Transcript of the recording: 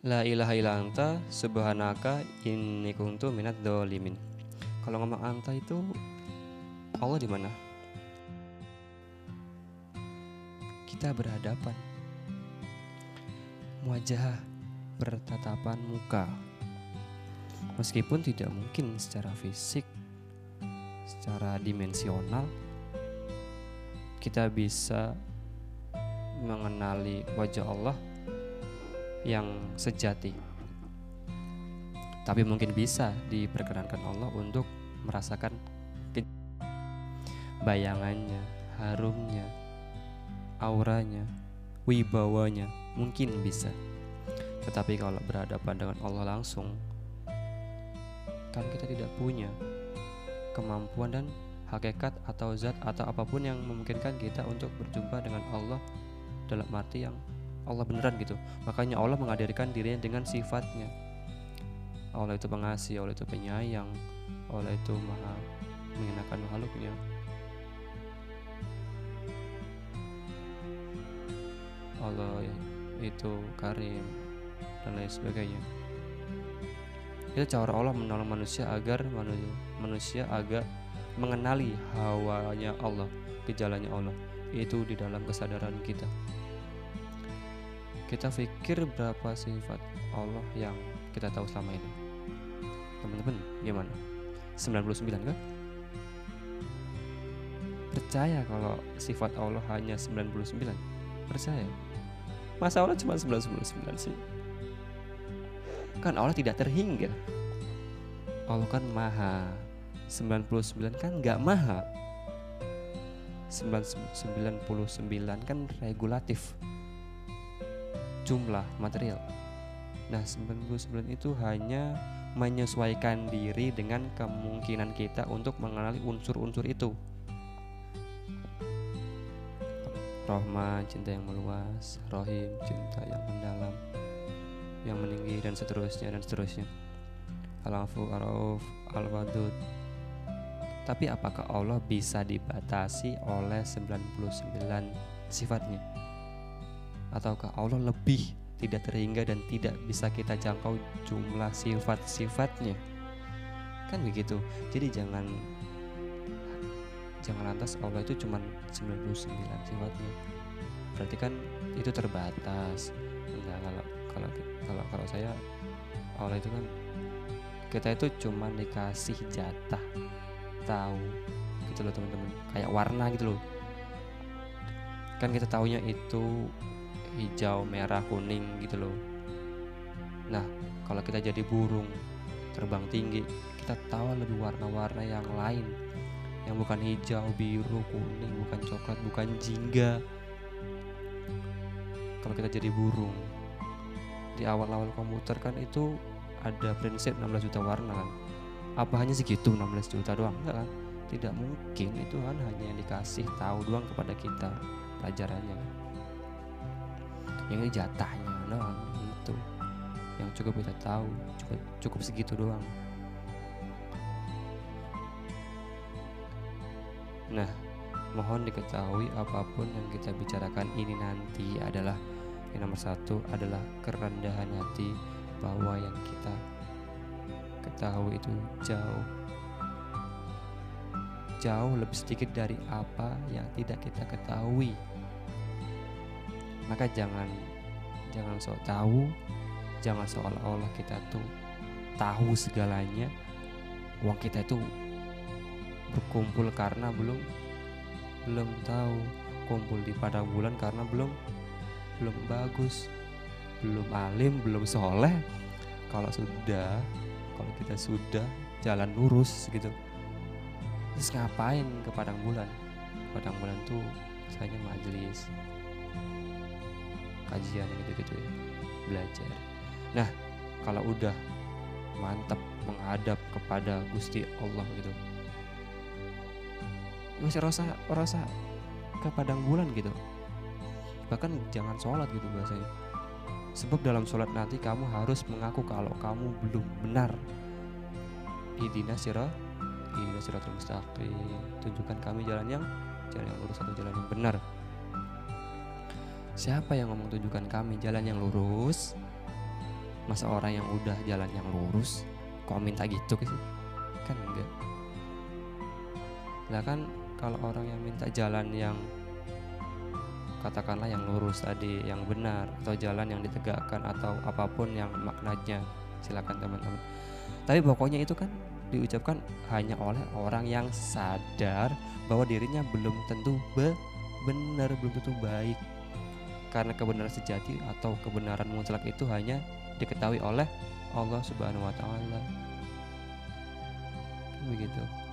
La ilaha illa anta subhanaka inni kuntu minat dolimin. Kalau ngomong anta itu Allah di mana? Kita berhadapan. Wajah bertatapan muka. Meskipun tidak mungkin secara fisik, secara dimensional kita bisa mengenali wajah Allah yang sejati. Tapi mungkin bisa diperkenankan Allah untuk merasakan bayangannya, harumnya, auranya, wibawanya, mungkin bisa. Tetapi kalau berhadapan dengan Allah langsung, kan kita tidak punya kemampuan dan hakikat atau zat atau apa pun yang memungkinkan kita untuk berjumpa dengan Allah dalam arti yang Allah beneran gitu. Makanya Allah menghadirkan dirinya dengan sifatnya. Allah itu pengasih Allah itu penyayang Allah itu maha mengenakan makhluknya. Allah itu karim dan lain sebagainya. Itu cara Allah menolong manusia agar manusia agak mengenali hawanya Allah gejalanya Allah. Itu di dalam kesadaran kita kita pikir berapa sifat Allah yang kita tahu selama ini? Teman-teman gimana? 99 kan percaya kalau sifat Allah hanya 99 percaya? Masa Allah cuma 99 sih? Kan Allah tidak terhingga. Allah kan maha. 99 kan nggak maha. 99 kan regulatif jumlah material nah 99 itu hanya menyesuaikan diri dengan kemungkinan kita untuk mengenali unsur-unsur itu Rahman, cinta yang meluas, Rohim, cinta yang mendalam, yang meninggi dan seterusnya dan seterusnya. Al-Afu, Ar-Rauf, Al-Wadud. Tapi apakah Allah bisa dibatasi oleh 99 sifatnya? Ataukah Allah lebih tidak terhingga dan tidak bisa kita jangkau jumlah sifat-sifatnya? Kan begitu. Jadi jangan jangan lantas Allah itu cuma 99 sifatnya berarti kan itu terbatas enggak kalau kalau kalau kalau saya Allah itu kan kita itu cuma dikasih jatah tahu gitu loh teman-teman kayak warna gitu loh kan kita taunya itu hijau merah kuning gitu loh nah kalau kita jadi burung terbang tinggi kita tahu lebih warna-warna yang lain yang bukan hijau, biru, kuning, bukan coklat, bukan jingga. Kalau kita jadi burung, di awal-awal komputer kan itu ada prinsip 16 juta warna kan. Apa hanya segitu 16 juta doang? Enggak kan? Tidak mungkin itu kan hanya yang dikasih tahu doang kepada kita pelajarannya kan. Yang ini jatahnya doang itu yang cukup kita tahu cukup cukup segitu doang. Nah, mohon diketahui apa pun yang kita bicarakan ini nanti adalah yang nomor satu adalah kerendahan hati bahwa yang kita ketahui itu jauh jauh lebih sedikit dari apa yang tidak kita ketahui maka jangan jangan sok tahu jangan seolah-olah kita tuh tahu segalanya. Uang kita itu berkumpul karena belum belum tahu. Kumpul di padang bulan karena belum belum bagus belum alim belum soleh. Kalau sudah kalau kita sudah jalan lurus gitu. Terus ngapain ke padang bulan? Padang bulan tuh misalnya majelis kajian gitu-gitu ya. Belajar. Nah kalau udah mantap menghadap kepada Gusti Allah gitu masih rasa rasa ke padang bulan gitu. Bahkan jangan sholat gitu bahasanya sebab dalam sholat nanti kamu harus mengaku kalau kamu belum benar. Idina sirah idina siratul mustaqim. Tunjukkan kami jalan yang jalan yang lurus atau jalan yang benar siapa yang ngomong tunjukkan kami jalan yang lurus? Masa orang yang udah jalan yang lurus kok minta gitu sih kan enggak. Lah kan kalau orang yang minta jalan yang katakanlah yang lurus tadi yang benar atau jalan yang ditegakkan atau apa pun yang maknanya silakan teman-teman. Tapi pokoknya itu kan diucapkan hanya oleh orang yang sadar bahwa dirinya belum tentu be benar belum tentu baik karena kebenaran sejati atau kebenaran mutlak itu hanya diketahui oleh Allah Subhanahu wa taala. Begitu.